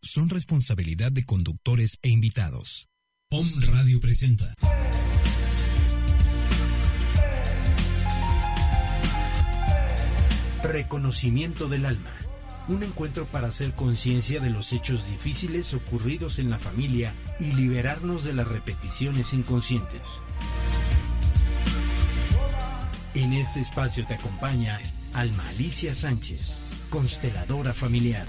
son responsabilidad de conductores e invitados. POM Radio presenta. Reconocimiento del alma. Un encuentro para hacer conciencia de los hechos difíciles ocurridos en la familia y liberarnos de las repeticiones inconscientes. En este espacio te acompaña Alma Alicia Sánchez, consteladora familiar.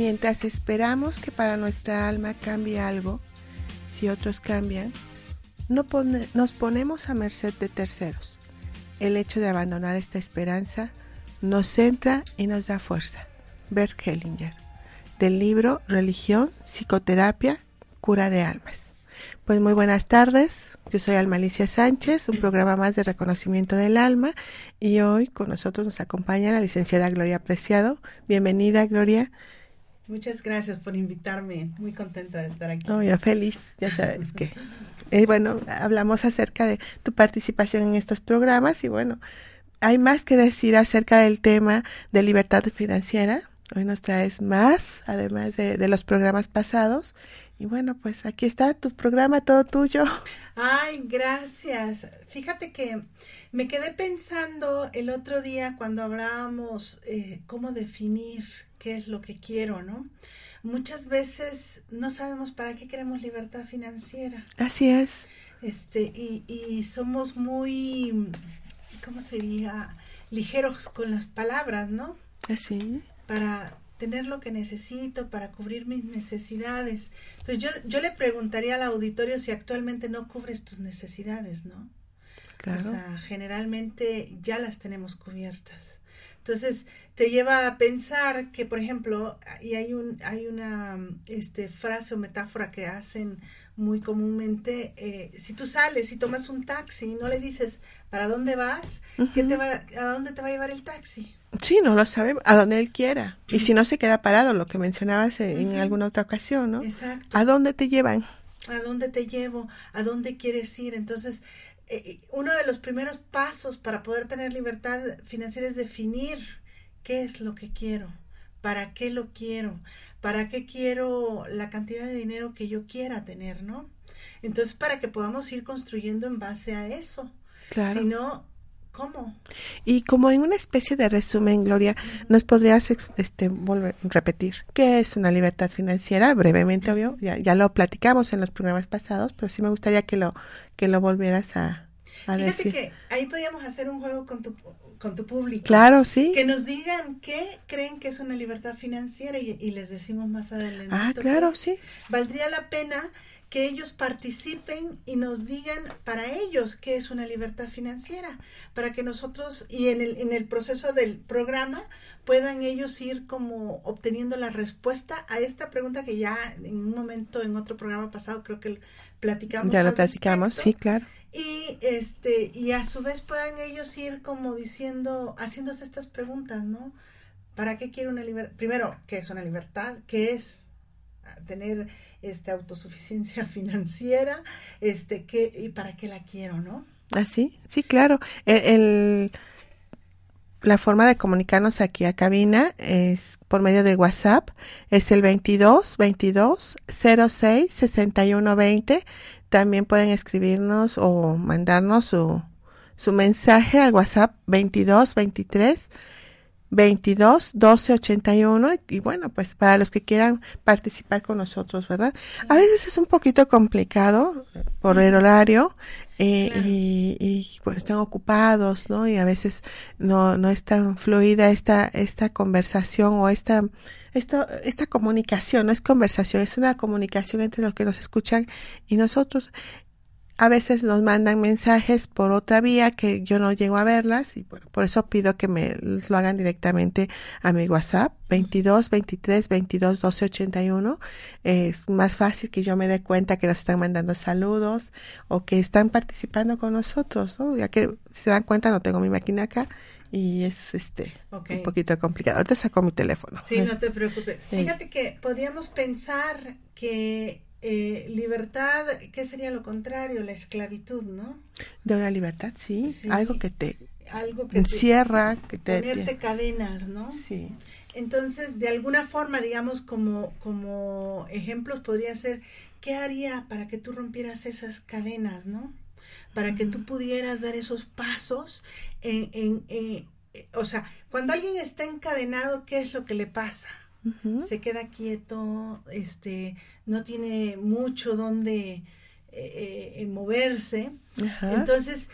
Mientras esperamos que para nuestra alma cambie algo, si otros cambian, no nos ponemos a merced de terceros. El hecho de abandonar esta esperanza nos centra y nos da fuerza. Bert Hellinger, del libro Religión, Psicoterapia, Cura de Almas. Pues muy buenas tardes, yo soy Alma Alicia Sánchez, un programa más de reconocimiento del alma y hoy con nosotros nos acompaña la licenciada Gloria Preciado. Bienvenida Gloria. Muchas gracias por invitarme. Muy contenta de estar aquí. Oh, ya feliz, ya sabes que. Eh, bueno, hablamos acerca de tu participación en estos programas y bueno, hay más que decir acerca del tema de libertad financiera. Hoy nos traes más, además de, de los programas pasados. Y bueno, pues aquí está tu programa, todo tuyo. Ay, gracias. Fíjate que me quedé pensando el otro día cuando hablábamos eh, cómo definir qué es lo que quiero, ¿no? Muchas veces no sabemos para qué queremos libertad financiera. Así es. Este, y, y somos muy, ¿cómo sería? Ligeros con las palabras, ¿no? Así. Para tener lo que necesito, para cubrir mis necesidades. Entonces yo, yo le preguntaría al auditorio si actualmente no cubres tus necesidades, ¿no? Claro. O sea, generalmente ya las tenemos cubiertas. Entonces, te lleva a pensar que, por ejemplo, y hay, un, hay una este, frase o metáfora que hacen muy comúnmente, eh, si tú sales y tomas un taxi y no le dices para dónde vas, ¿qué te va, ¿a dónde te va a llevar el taxi? Sí, no lo sabe, a donde él quiera. Y si no se queda parado, lo que mencionabas en alguna otra ocasión, ¿no? Exacto. ¿A dónde te llevan? ¿A dónde te llevo? ¿A dónde quieres ir? Entonces, eh, uno de los primeros pasos para poder tener libertad financiera es definir qué es lo que quiero, para qué lo quiero, para qué quiero la cantidad de dinero que yo quiera tener, ¿no? Entonces, para que podamos ir construyendo en base a eso. Claro. Si no, ¿cómo? Y como en una especie de resumen, Gloria, ¿nos podrías este, volver repetir qué es una libertad financiera? Brevemente, obvio, ya, ya lo platicamos en los programas pasados, pero sí me gustaría que lo, que lo volvieras a, a Fíjate decir. que ahí podríamos hacer un juego con tu, con tu público. Claro, sí. Que nos digan qué creen que es una libertad financiera y, y les decimos más adelante. Ah, claro, sí. Valdría la pena que ellos participen y nos digan para ellos qué es una libertad financiera, para que nosotros y en el, en el proceso del programa puedan ellos ir como obteniendo la respuesta a esta pregunta que ya en un momento en otro programa pasado creo que platicamos. Ya lo platicamos, respecto. sí, claro. Y este, y a su vez puedan ellos ir como diciendo, haciéndose estas preguntas, ¿no? ¿Para qué quiero una libertad? Primero, ¿qué es una libertad? ¿Qué es tener este autosuficiencia financiera? Este, ¿qué, y para qué la quiero, no? Así, ¿Ah, sí, claro. El, el, la forma de comunicarnos aquí a cabina es por medio de WhatsApp, es el 22 22 06 61 20. También pueden escribirnos o mandarnos su, su mensaje al WhatsApp 22 23 22 12 81 y bueno, pues para los que quieran participar con nosotros, ¿verdad? A veces es un poquito complicado por el horario eh, y, y bueno, están ocupados, ¿no? Y a veces no, no es tan fluida esta, esta conversación o esta, esto, esta comunicación, no es conversación, es una comunicación entre los que nos escuchan y nosotros a veces nos mandan mensajes por otra vía que yo no llego a verlas y bueno, por eso pido que me lo hagan directamente a mi WhatsApp 22 23 22 12 81. Es más fácil que yo me dé cuenta que nos están mandando saludos o que están participando con nosotros, ¿no? Ya que si se dan cuenta no tengo mi máquina acá y es este un poquito complicado. Ahorita saco mi teléfono. Sí, no te preocupes. Fíjate que podríamos pensar que eh, libertad, ¿qué sería lo contrario? La esclavitud, ¿no? De una libertad, sí. Algo que te algo que encierra, que te... Ponerte cadenas, ¿no? Sí. Entonces, de alguna forma, digamos, como, como ejemplos podría ser, ¿qué haría para que tú rompieras esas cadenas, ¿no? Para que tú pudieras dar esos pasos en, en, en, o sea, cuando alguien está encadenado, ¿qué es lo que le pasa? se queda quieto, este, no tiene mucho donde eh, eh, moverse. Entonces,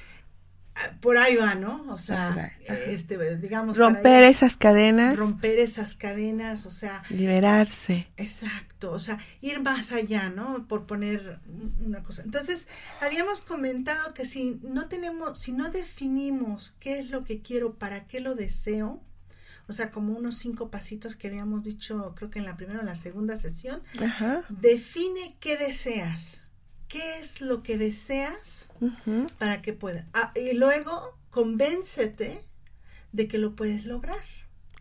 ah, por ahí va, ¿no? O sea, este, digamos. Romper esas cadenas. Romper esas cadenas, o sea. Liberarse. Exacto, o sea, ir más allá, ¿no? Por poner una cosa. Entonces, habíamos comentado que si no tenemos, si no definimos qué es lo que quiero, para qué lo deseo, o sea, como unos cinco pasitos que habíamos dicho, creo que en la primera o la segunda sesión. Define qué deseas, qué es lo que deseas para que pueda. Ah, y luego convéncete de que lo puedes lograr.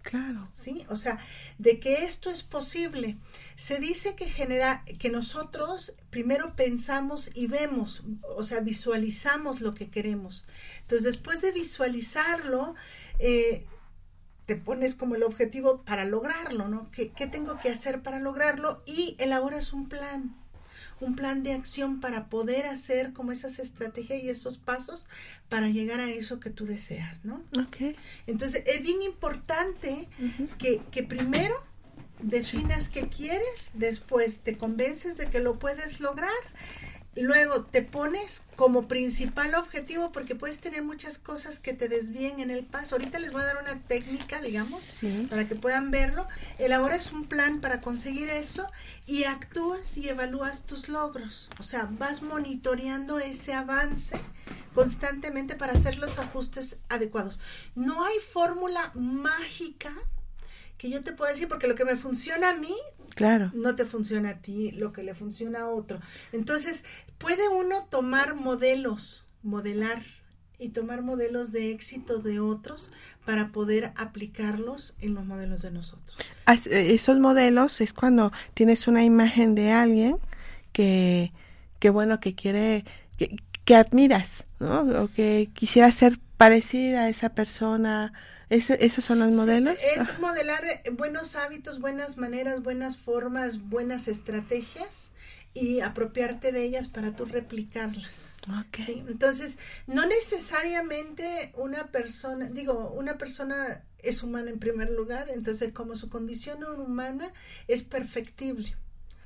Claro. Sí, o sea, de que esto es posible. Se dice que genera que nosotros primero pensamos y vemos, o sea, visualizamos lo que queremos. Entonces, después de visualizarlo, eh, te pones como el objetivo para lograrlo, ¿no? ¿Qué, tengo que hacer para lograrlo? Y elaboras un plan, un plan de acción para poder hacer como esas estrategias y esos pasos para llegar a eso que tú deseas, ¿no? Ok. Entonces, es bien importante que, que primero definas qué quieres, después te convences de que lo puedes lograr luego te pones como principal objetivo porque puedes tener muchas cosas que te desvíen en el paso. Ahorita les voy a dar una técnica, digamos, para que puedan verlo. Elaboras un plan para conseguir eso y actúas y evalúas tus logros. O sea, vas monitoreando ese avance constantemente para hacer los ajustes adecuados. No hay fórmula mágica que yo te puedo decir, porque lo que me funciona a mí, claro. no te funciona a ti, lo que le funciona a otro. Entonces, puede uno tomar modelos, modelar y tomar modelos de éxitos de otros para poder aplicarlos en los modelos de nosotros. Eh, esos modelos es cuando tienes una imagen de alguien que, que bueno, que quiere, que, que admiras, ¿no? O que quisiera ser parecida a esa persona, ¿Esos son los modelos? es ah. modelar eh, buenos hábitos, buenas maneras, buenas formas, buenas estrategias y apropiarte de ellas para tú replicarlas. Entonces, no necesariamente una persona, digo, una persona es humana en primer lugar, entonces como su condición humana es perfectible.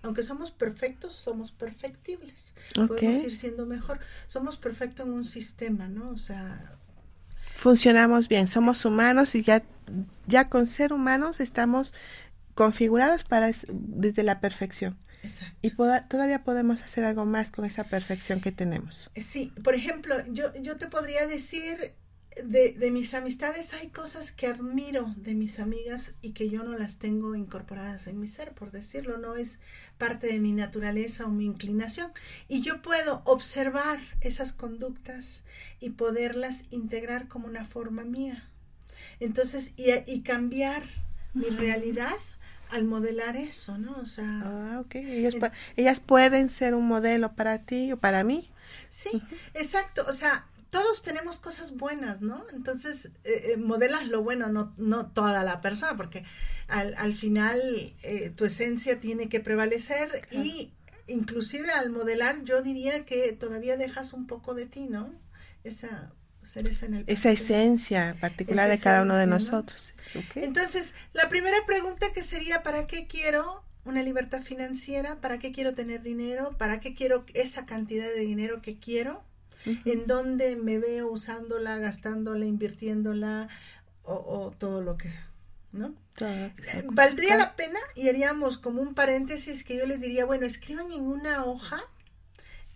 Aunque somos perfectos, somos perfectibles. Podemos ir siendo mejor. Somos perfectos en un sistema, ¿no? O sea, funcionamos bien, somos humanos y ya, ya con ser humanos estamos configurados para desde la perfección. Exacto. Y todavía podemos hacer algo más con esa perfección que tenemos. Sí, por ejemplo, yo, yo te podría decir de, de, mis amistades hay cosas que admiro de mis amigas y que yo no las tengo incorporadas en mi ser, por decirlo, no es parte de mi naturaleza o mi inclinación. Y yo puedo observar esas conductas y poderlas integrar como una forma mía. Entonces, y, y cambiar mi realidad al modelar eso, ¿no? O sea... Ah, ok. Ellas, ellas pueden ser un modelo para ti o para mí. Sí, exacto. O sea, todos tenemos cosas buenas, ¿no? Entonces, eh, eh, modelas lo bueno, no, no toda la persona, porque al, al final eh, tu esencia tiene que prevalecer y inclusive al modelar yo diría que todavía dejas un poco de ti, ¿no? Esa esa esencia particular de cada uno de nosotros. Entonces, la primera pregunta que sería, ¿para qué quiero una libertad financiera? ¿Para qué quiero tener dinero? ¿Para qué quiero esa cantidad de dinero que quiero? ¿En dónde me veo usándola, gastándola, invirtiéndola o, todo lo que... ¿no? Eh, valdría la pena y haríamos como un paréntesis que yo les diría, bueno, escriban en una hoja,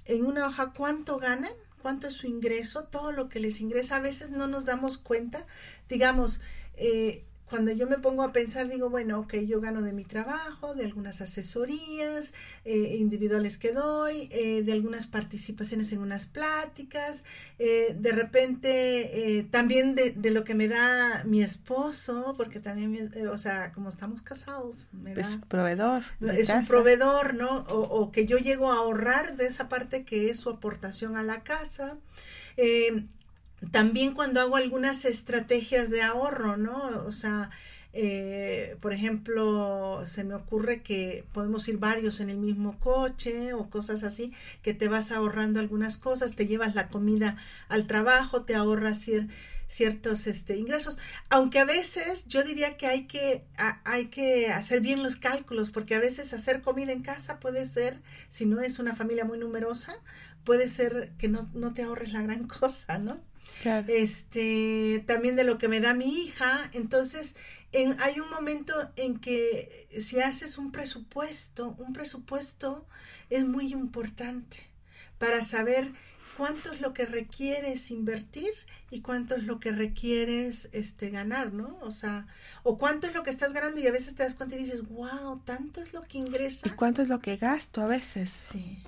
en una hoja cuánto ganan, cuánto es su ingreso, todo lo que les ingresa. A veces no nos damos cuenta, digamos, eh, cuando yo me pongo a pensar, digo, bueno, ok, yo gano de mi trabajo, de algunas asesorías eh, individuales que doy, eh, de algunas participaciones en unas pláticas, eh, de repente también de, de, lo que me da mi esposo, porque también, o sea, como estamos casados, me da... Es un proveedor. Es un proveedor, ¿no? O, o, que yo llego a ahorrar de esa parte que es su aportación a la casa. También cuando hago algunas estrategias de ahorro, ¿no? O sea, eh, por ejemplo, se me ocurre que podemos ir varios en el mismo coche o cosas así, que te vas ahorrando algunas cosas, te llevas la comida al trabajo, te ahorras ciertos este, ingresos, aunque a veces yo diría que hay que, hay que hacer bien los cálculos, porque a veces hacer comida en casa puede ser, si no es una familia muy numerosa, puede ser que no, no te ahorres la gran cosa, ¿no? Este, también de lo que me da mi hija. Entonces, en, hay un momento en que si haces un presupuesto, un presupuesto es muy importante para saber cuánto es lo que requieres invertir y cuánto es lo que requieres este ganar, ¿no? O sea, o cuánto es lo que estás ganando y a veces te das cuenta y dices, wow, tanto es lo que ingresa. ¿Y cuánto es lo que gasto a veces? Sí.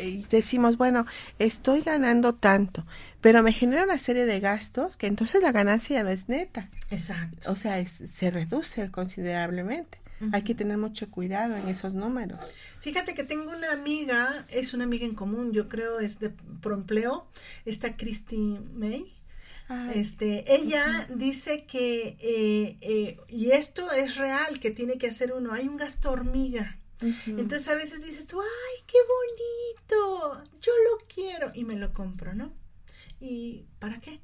Y decimos, bueno, estoy ganando tanto, pero me genera una serie de gastos que entonces la ganancia ya no es neta. Exacto. O sea, se reduce considerablemente. Hay que tener mucho cuidado en esos números. Fíjate que tengo una amiga, es una amiga en común, yo creo es de proempleo, está Christy May. Este, ella dice que, eh, eh, y esto es real, que tiene que hacer uno, hay un gasto hormiga. Entonces a veces dices tú, ay, qué bonito, yo lo quiero y me lo compro, ¿no? ¿Y para qué?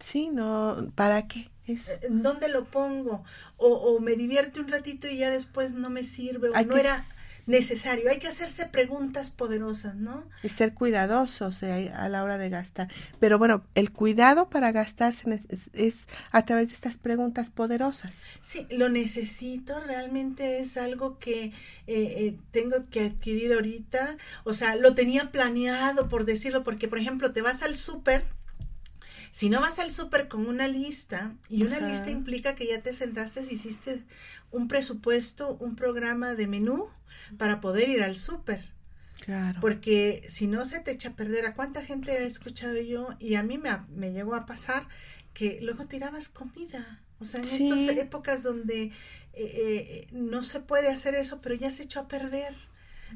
Sí, no, ¿para qué? Es... Eh, ¿Dónde lo pongo? O, o, me divierte un ratito y ya después no me sirve, o no era necesario. Hay que hacerse preguntas poderosas, ¿no? Y ser cuidadosos eh, a la hora de gastar. Pero bueno, el cuidado para gastarse es, a través de estas preguntas poderosas. Sí, lo necesito, realmente es algo que eh, eh, tengo que adquirir ahorita. O sea, lo tenía planeado, por decirlo, porque, por ejemplo, te vas al súper. Si no vas al súper con una lista, y una lista implica que ya te sentaste, hiciste un presupuesto, un programa de menú, para poder ir al súper. Claro. Porque si no se te echa a perder, ¿a cuánta gente he escuchado yo? Y a mí me, me llegó a pasar que luego tirabas comida. O sea, en estas épocas donde eh, eh, no se puede hacer eso, pero ya se echó a perder.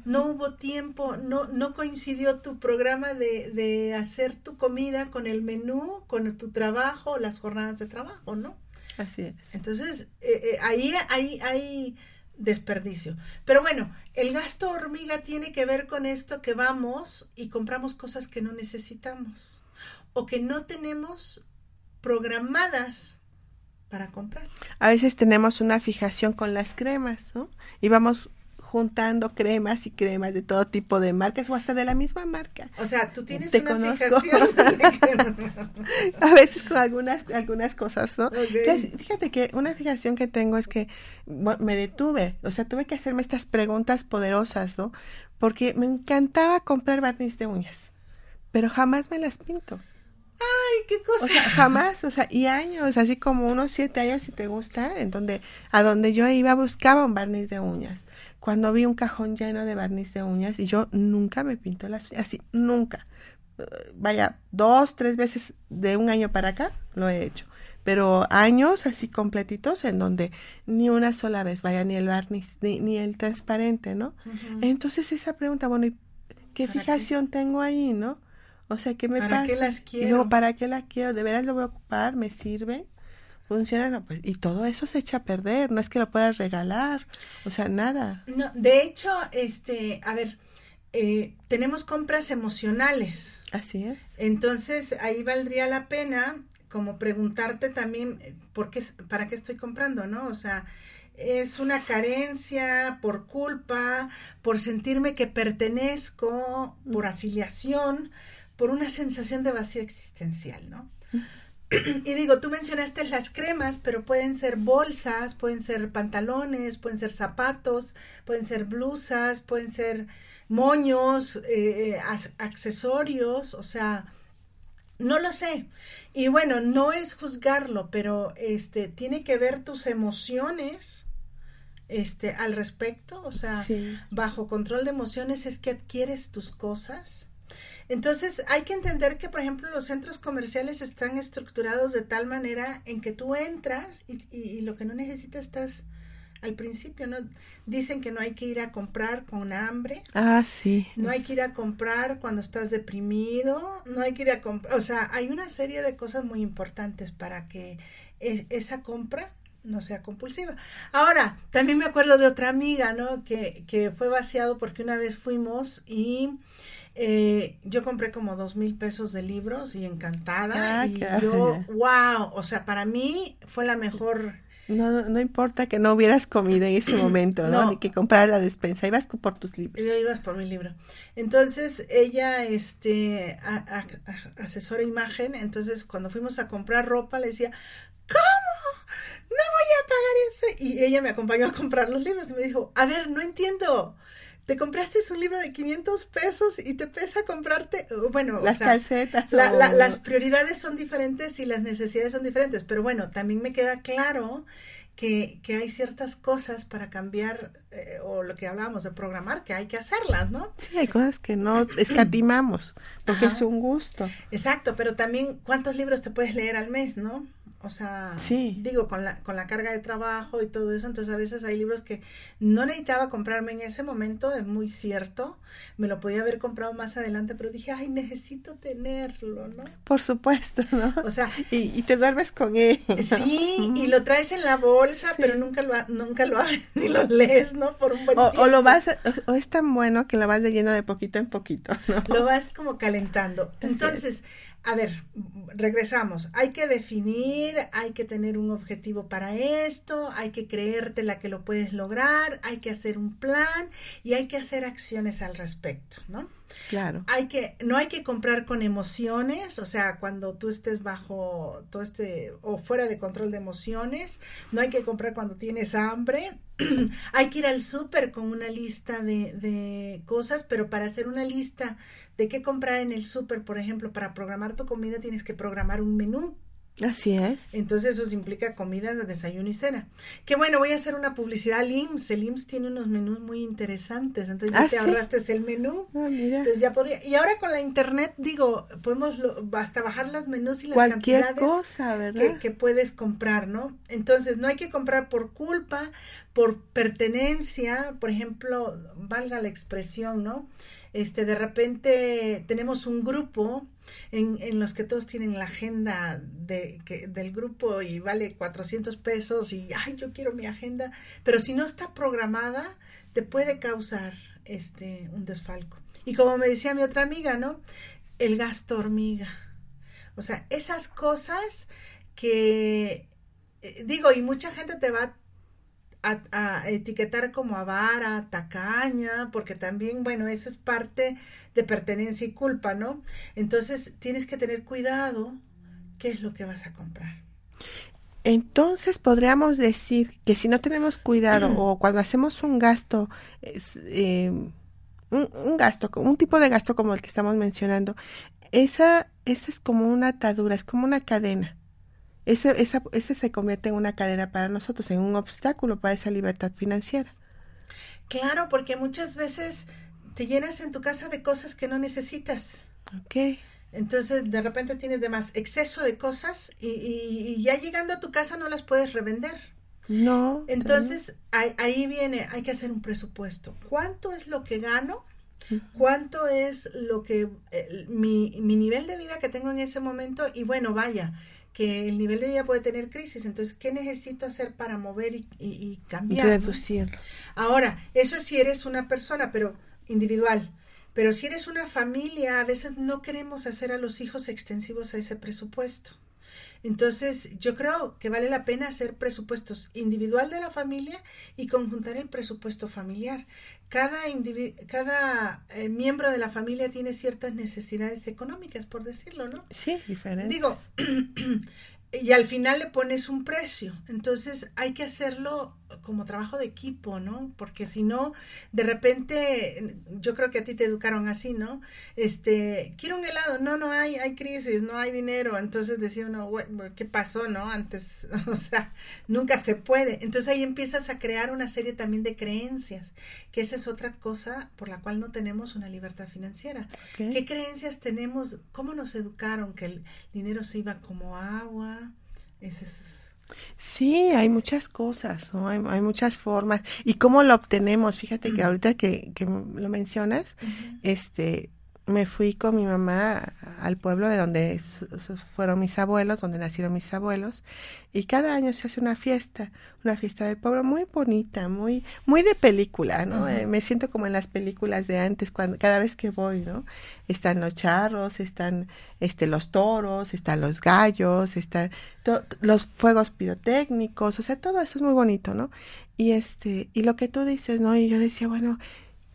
No hubo tiempo, no, no coincidió tu programa de, de hacer tu comida con el menú, con tu trabajo, las jornadas de trabajo, ¿no? Así es. Entonces, eh, ahí, ahí, ahí desperdicio. Pero bueno, el gasto hormiga tiene que ver con esto que vamos y compramos cosas que no necesitamos o que no tenemos programadas para comprar. A veces tenemos una fijación con las cremas, ¿no? Y vamos juntando cremas y cremas de todo tipo de marcas o hasta de la misma marca. O sea, tú tienes una fijación. a veces con algunas algunas cosas, ¿no? fíjate que una fijación que tengo es que me detuve, o sea, tuve que hacerme estas preguntas poderosas, ¿no? Porque me encantaba comprar barniz de uñas, pero jamás me las pinto. Ay, qué cosa. O sea, jamás, o sea, y años, así como unos siete años si te gusta, en donde, a donde yo iba buscaba un barniz de uñas cuando vi un cajón lleno de barniz de uñas y yo nunca me pinto las uñas, así, nunca. Vaya, dos, tres veces de un año para acá lo he hecho. Pero años así completitos en donde ni una sola vez, vaya, ni el barniz, ni, ni el transparente, ¿no? Entonces esa pregunta, bueno, ¿y qué fijación tengo ahí, no? O sea, ¿qué me ¿Para pasa? qué las quiero? Y luego, ¿para qué las quiero? ¿De veras lo voy a ocupar? ¿Me sirve? Funciona, pues, y todo eso se echa a perder, no es que lo puedas regalar, o sea, nada. No, de hecho, este, a ver, eh, tenemos compras emocionales. Así es. Entonces ahí valdría la pena como preguntarte también eh, por qué, para qué estoy comprando, ¿no? O sea, es una carencia por culpa, por sentirme que pertenezco, por afiliación, por una sensación de vacío existencial, ¿no? Y digo, tú mencionaste las cremas, pero pueden ser bolsas, pueden ser pantalones, pueden ser zapatos, pueden ser blusas, pueden ser moños, eh, eh, accesorios, o sea, no lo sé. Y bueno, no es juzgarlo, pero este tiene que ver tus emociones este al respecto, o sea, bajo control de emociones es que adquieres tus cosas. Entonces, hay que entender que, por ejemplo, los centros comerciales están estructurados de tal manera en que tú entras y, y lo que no necesitas estás al principio, ¿no? Dicen que no hay que ir a comprar con hambre. Ah, sí. No hay que ir a comprar cuando estás deprimido, no hay que ir a comprar, o sea, hay una serie de cosas muy importantes para que e, esa compra no sea compulsiva. Ahora, también me acuerdo de otra amiga, ¿no? Que, que fue vaciado porque una vez fuimos y eh, yo compré como dos mil pesos de libros y encantada. Ah, y yo, wow, o sea, para mí fue la mejor no, no importa que no hubieras comido en ese momento, ¿no? Ni que comprar la despensa, ibas por tus libros. Yo ibas por mi libro. Entonces, ella, este, asesora imagen, entonces cuando fuimos a comprar ropa, le decía, ¿cómo? No voy a pagar ese. Y ella me acompañó a comprar los libros y me dijo, a ver, no entiendo te compraste un libro de 500 pesos y te pesa comprarte, bueno, las calcetas. las prioridades son diferentes y las necesidades son diferentes, pero bueno, también me queda claro que, que hay ciertas cosas para cambiar, eh, o lo que hablábamos de programar, que hay que hacerlas, ¿no? Sí, hay cosas que no escatimamos, porque es un gusto. Exacto, pero también cuántos libros te puedes leer al mes, ¿no? O sea, digo, con la, con la carga de trabajo y todo eso, entonces a veces hay libros que no necesitaba comprarme en ese momento, es muy cierto, me lo podía haber comprado más adelante, pero dije, ay, necesito tenerlo, ¿no? Por supuesto, ¿no? O sea, y, te duermes con él. Sí, y lo traes en la bolsa, pero nunca lo, nunca lo abres ni lo lees, ¿no? Por un buen o, o lo vas, o es tan bueno que lo vas leyendo de poquito en poquito, ¿no? Lo vas como calentando. Entonces, a ver, regresamos. Hay que definir, hay que tener un objetivo para esto, hay que creerte la que lo puedes lograr, hay que hacer un plan y hay que hacer acciones al respecto, ¿no? Claro. Hay que, no hay que comprar con emociones, o sea, cuando tú estés bajo todo este o fuera de control de emociones, no hay que comprar cuando tienes hambre, hay que ir al súper con una lista de, de cosas, pero para hacer una lista de qué comprar en el súper, por ejemplo, para programar tu comida tienes que programar un menú. Así es. Entonces eso implica comidas de desayuno y cena. Que bueno, voy a hacer una publicidad al IMSS. El IMSS tiene unos menús muy interesantes. Entonces ya ah, te ahorraste el menú. Ah, mira. Entonces ya podría. Y ahora con la internet, digo, podemos hasta bajar las menús y las Cualquier cosa, ¿verdad? Que, que puedes comprar, ¿no? Entonces no hay que comprar por culpa, por pertenencia. Por ejemplo, valga la expresión, ¿no? Este, de repente tenemos un grupo en, en los que todos tienen la agenda de, del grupo y vale 400 pesos y, ay, yo quiero mi agenda, pero si no está programada, te puede causar este, un desfalco. Y como me decía mi otra amiga, ¿no? El gasto hormiga. O sea, esas cosas que, eh, digo, y mucha gente te va a, etiquetar como avara, tacaña, porque también, bueno, eso es parte de pertenencia y culpa, ¿no? Entonces tienes que tener cuidado qué es lo que vas a comprar. Entonces podríamos decir que si no tenemos cuidado o cuando hacemos un gasto, eh, un, un, gasto, un tipo de gasto como el que estamos mencionando, esa, esa es como una atadura, es como una cadena ese, esa, ese se convierte en una cadena para nosotros, en un obstáculo para esa libertad financiera. Claro, porque muchas veces te llenas en tu casa de cosas que no necesitas. Ok. Entonces, de repente tienes de más exceso de cosas y, y, ya llegando a tu casa no las puedes revender. No. Entonces, ahí, ahí, viene, hay que hacer un presupuesto. ¿Cuánto es lo que gano? ¿Cuánto es lo que mi, mi nivel de vida que tengo en ese momento? Y bueno, vaya, que el nivel de vida puede tener crisis. Entonces, ¿qué necesito hacer para mover y, y, cambiar? Reducir. Ahora, eso si eres una persona, pero individual. Pero si eres una familia, a veces no queremos hacer a los hijos extensivos a ese presupuesto. Entonces, yo creo que vale la pena hacer presupuestos individual de la familia y conjuntar el presupuesto familiar. Cada, cada eh, miembro de la familia tiene ciertas necesidades económicas, por decirlo, ¿no? Sí, diferente. Digo, y al final le pones un precio. Entonces hay que hacerlo como trabajo de equipo, ¿no? Porque si no, de repente, yo creo que a ti te educaron así, ¿no? Este, quiero un helado, no, no hay, hay crisis, no hay dinero. Entonces decía uno, ¿qué pasó, no? Antes, o sea, nunca se puede. Entonces ahí empiezas a crear una serie también de creencias, que esa es otra cosa por la cual no tenemos una libertad financiera. ¿Qué creencias tenemos? ¿Cómo nos educaron que el dinero se iba como agua? Ese es Sí, hay muchas cosas, ¿no? Hay, muchas formas. ¿Y cómo lo obtenemos? Fíjate que ahorita que, que lo mencionas, este, me fui con mi mamá al pueblo de donde fueron mis abuelos, donde nacieron mis abuelos, y cada año se hace una fiesta, una fiesta del pueblo muy bonita, muy, muy de película, ¿no? Eh, me siento como en las películas de antes, cuando, cada vez que voy, ¿no? Están los charros, están, este, los toros, están los gallos, están los fuegos pirotécnicos, o sea, todo eso es muy bonito, ¿no? Y este, y lo que tú dices, ¿no? Y yo decía, bueno,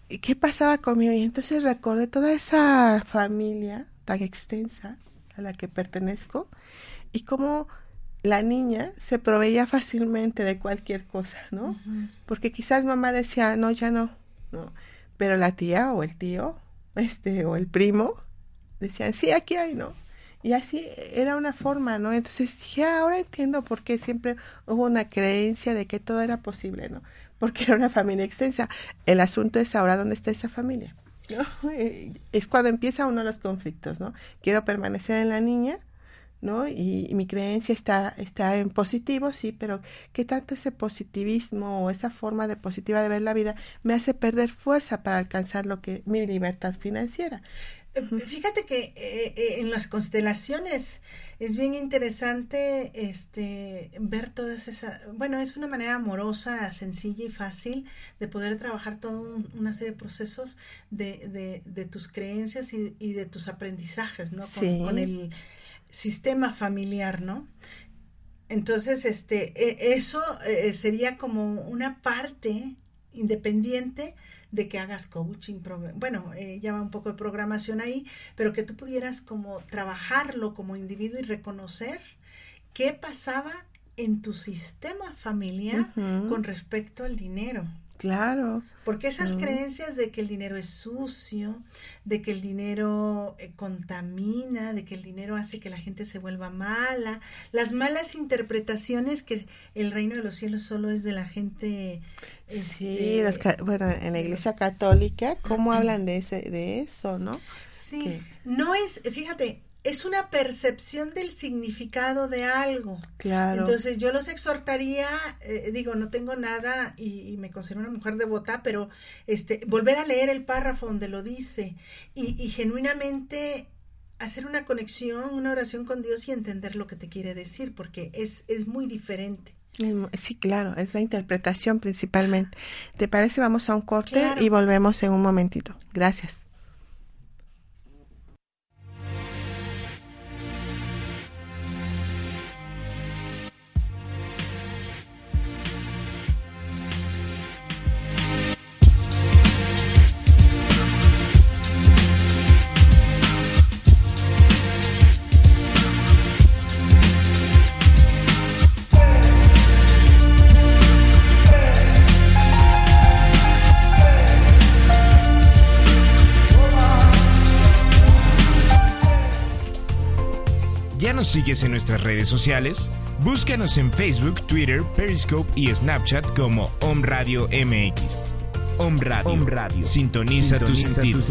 ¿qué pasaba conmigo? Y entonces recordé toda esa familia tan extensa a la que pertenezco y cómo la niña se proveía fácilmente de cualquier cosa, ¿no? Porque quizás mamá decía, no, ya no, no. Pero la tía o el tío, este, o el primo, decían, sí, aquí hay, ¿no? Y así era una forma, ¿no? Entonces dije, ah, ahora entiendo por qué siempre hubo una creencia de que todo era posible, ¿no? Porque era una familia extensa. El asunto es ahora dónde está esa familia. ¿no? Eh, es cuando empieza uno de los conflictos, ¿no? Quiero permanecer en la niña, ¿no? Y, mi creencia está, está en positivo, sí, pero ¿qué tanto ese positivismo o esa forma de positiva de ver la vida me hace perder fuerza para alcanzar lo que mi libertad financiera? Eh, fíjate que eh, en las constelaciones es bien interesante este ver todas esas, bueno, es una manera amorosa, sencilla y fácil de poder trabajar toda una serie de procesos de, de, tus creencias y, y, de tus aprendizajes, ¿no? Con, el sistema familiar, ¿no? Entonces, este, e, eso eh, sería como una parte independiente de que hagas coaching, bueno, eh, llama un poco de programación ahí, pero que tú pudieras como trabajarlo como individuo y reconocer qué pasaba en tu sistema familiar con respecto al dinero. Claro. Porque esas creencias de que el dinero es sucio, de que el dinero eh, contamina, de que el dinero hace que la gente se vuelva mala, las malas interpretaciones que el reino de los cielos solo es de la gente. Sí, este, bueno, en la iglesia católica, ¿cómo hablan de, ese, de eso, no? Sí, no es, fíjate, es una percepción del significado de algo. Claro. Entonces yo los exhortaría, eh, digo, no tengo nada y, me considero una mujer devota, pero este, volver a leer el párrafo donde lo dice y, y genuinamente hacer una conexión, una oración con Dios y entender lo que te quiere decir, porque es, es muy diferente. Sí, claro, es la interpretación principalmente. ¿Te parece? Vamos a un corte y volvemos en un momentito. Gracias. Sigues en nuestras redes sociales? Búscanos en Facebook, Twitter, Periscope y Snapchat como Om Radio MX. Om Radio. Sintoniza, tu sentido.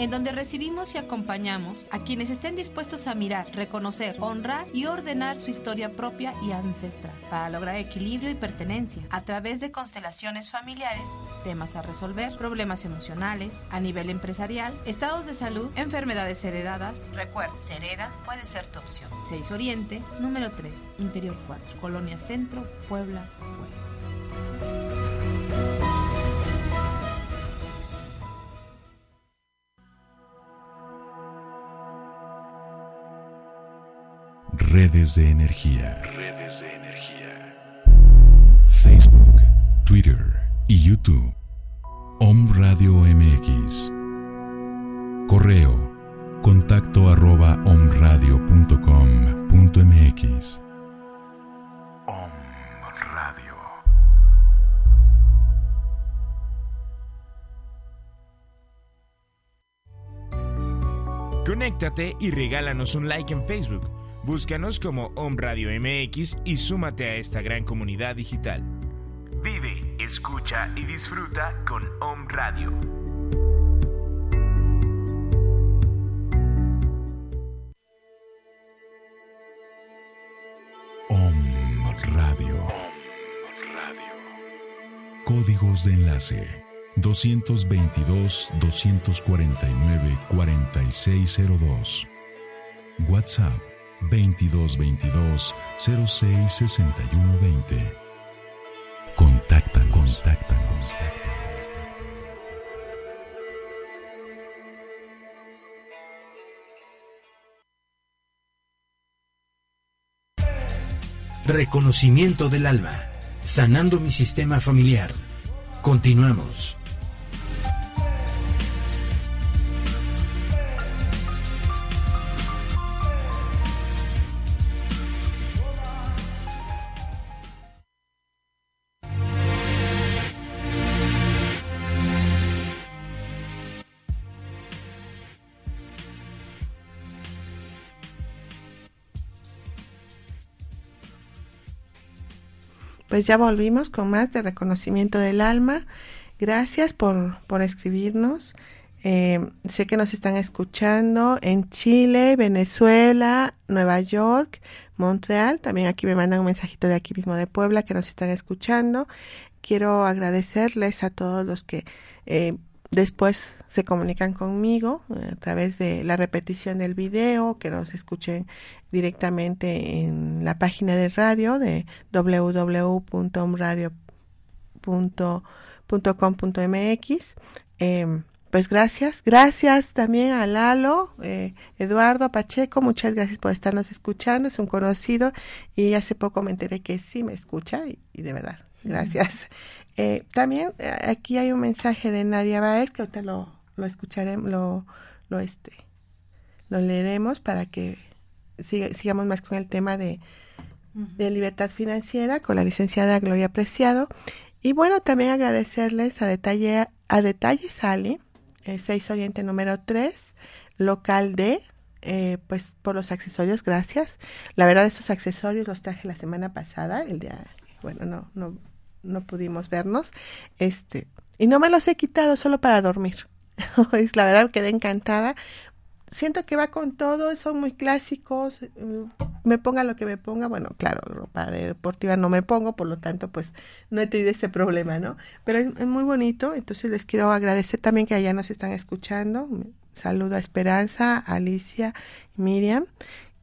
En donde recibimos y acompañamos a quienes estén dispuestos a mirar, reconocer, honrar y ordenar su historia propia y ancestral para lograr equilibrio y pertenencia a través de constelaciones familiares, temas a resolver, problemas emocionales, a nivel empresarial, estados de salud, enfermedades heredadas. Recuerda, Sereda puede ser tu opción. 6 Oriente, número 3, Interior 4, Colonia Centro, Puebla, Puebla. Redes de energía. Redes de energía. Facebook, Twitter y YouTube. Om Radio MX. Correo. Contacto arroba omradio.com.mx. Om Radio. Conéctate y regálanos un like en Facebook Búscanos como Om Radio MX y súmate a esta gran comunidad digital. Vive, escucha y disfruta con Om Radio. Om Radio. Radio. Códigos de enlace 222 249 4602. WhatsApp 2222 06 61 20. Contáctanos. Contáctanos. Reconocimiento del alma. Sanando mi sistema familiar. Continuamos. Pues ya volvimos con más de reconocimiento del alma. Gracias por, por escribirnos. Eh, sé que nos están escuchando en Chile, Venezuela, Nueva York, Montreal. También aquí me mandan un mensajito de aquí mismo de Puebla que nos están escuchando. Quiero agradecerles a todos los que eh, después se comunican conmigo eh, a través de la repetición del video, que nos escuchen directamente en la página de radio de www.omradio.com.mx. Eh, pues gracias, gracias también a Lalo, eh, Eduardo Pacheco, muchas gracias por estarnos escuchando, es un conocido y hace poco me enteré que sí me escucha y, de verdad, gracias. Eh, también eh, aquí hay un mensaje de Nadia Baez que ahorita lo, lo escucharemos, lo, lo, este, lo leeremos para que sigamos más con el tema de, de libertad financiera con la licenciada Gloria Preciado. Y bueno, también agradecerles a detalle, a detalle Sale, 6 Oriente número 3, local D, eh, pues por los accesorios, gracias. La verdad, esos accesorios los traje la semana pasada, el día, bueno, no, no, no pudimos vernos, este, y no me los he quitado solo para dormir. la verdad, quedé encantada siento que va con todo, son muy clásicos, mm, me ponga lo que me ponga, bueno, claro, ropa deportiva no me pongo, por lo tanto, pues no he tenido ese problema, ¿no? Pero es, muy bonito, entonces les quiero agradecer también que allá nos están escuchando. Saludo a Esperanza, Alicia, Miriam.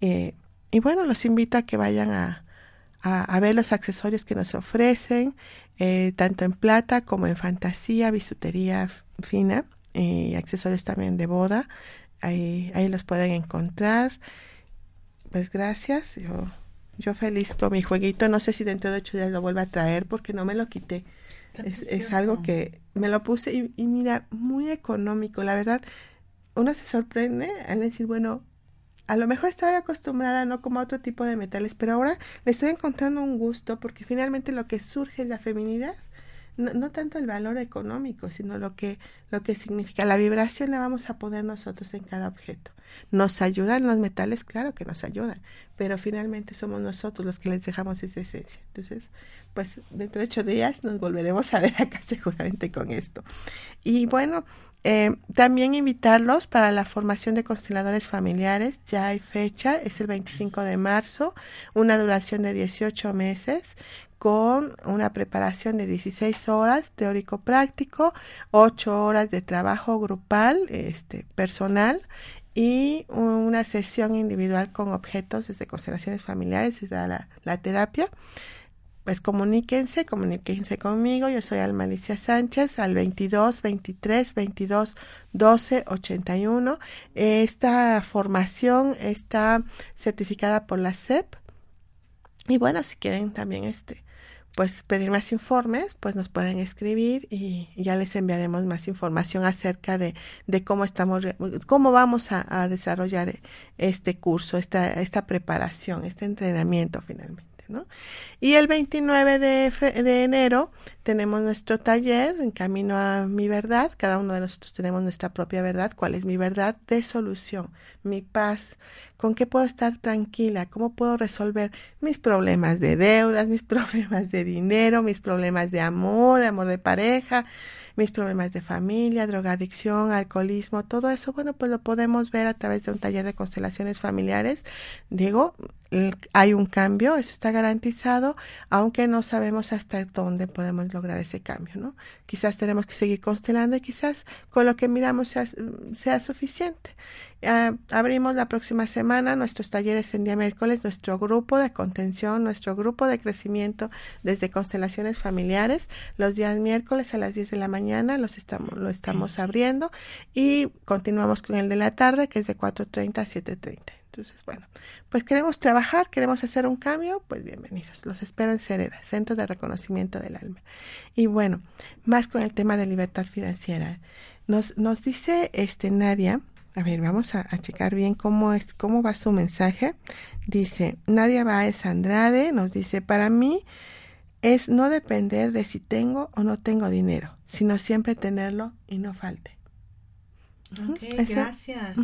Eh, y bueno, los invito a que vayan a, a, ver los accesorios que nos ofrecen, eh, tanto en plata como en fantasía, bisutería fina, y eh, accesorios también de boda. Ahí, ahí los pueden encontrar. Pues gracias, yo, yo feliz con mi jueguito, no sé si dentro de ocho días lo vuelva a traer porque no me lo quité. Es, algo que me lo puse y, y, mira, muy económico, la verdad, uno se sorprende al decir, bueno, a lo mejor estaba acostumbrada no como a otro tipo de metales, pero ahora le estoy encontrando un gusto porque finalmente lo que surge es la feminidad no, tanto el valor económico, sino lo que, lo que significa. La vibración la vamos a poner nosotros en cada objeto. ¿Nos ayudan los metales? Claro que nos ayudan, pero finalmente somos nosotros los que les dejamos esa esencia. Entonces, pues dentro de ocho días nos volveremos a ver acá seguramente con esto. Y bueno, eh, también invitarlos para la formación de consteladores familiares. Ya hay fecha, es el 25 de marzo, una duración de 18 meses con una preparación de 16 horas teórico-práctico, 8 horas de trabajo grupal, este, personal y una sesión individual con objetos desde constelaciones familiares, desde la, la terapia pues comuníquense, comuníquense conmigo. Yo soy Almalicia Sánchez al 22 23 22 12 81. Esta formación está certificada por la SEP. Y bueno, si quieren también este pues pedir más informes, pues nos pueden escribir y ya les enviaremos más información acerca de, de cómo estamos, cómo vamos a, a desarrollar este curso, esta, esta preparación, este entrenamiento finalmente. Y el 29 de, de, enero tenemos nuestro taller en camino a mi verdad. Cada uno de nosotros tenemos nuestra propia verdad. ¿Cuál es mi verdad de solución? Mi paz. ¿Con qué puedo estar tranquila? ¿Cómo puedo resolver mis problemas de deudas, mis problemas de dinero, mis problemas de amor, de amor de pareja? mis problemas de familia, drogadicción, alcoholismo, todo eso, bueno, pues lo podemos ver a través de un taller de constelaciones familiares. Digo, hay un cambio, eso está garantizado, aunque no sabemos hasta dónde podemos lograr ese cambio, ¿no? Quizás tenemos que seguir constelando y quizás con lo que miramos sea, suficiente. Ah, abrimos la próxima semana nuestros talleres en día miércoles, nuestro grupo de contención, nuestro grupo de crecimiento desde constelaciones familiares, los días miércoles a las 10 de la mañana los estamos, lo estamos abriendo y continuamos con el de la tarde que es de 4.30 a 7.30. Entonces, bueno, pues queremos trabajar, queremos hacer un cambio, pues bienvenidos. Los espero en Cereda, Centro de Reconocimiento del Alma. Y bueno, más con el tema de libertad financiera. Nos, nos dice este Nadia, a ver, vamos a, checar bien cómo es, cómo va su mensaje. Dice, Nadia Baez Andrade nos dice, para mí es no depender de si tengo o no tengo dinero, sino siempre tenerlo y no falte. Ok, gracias.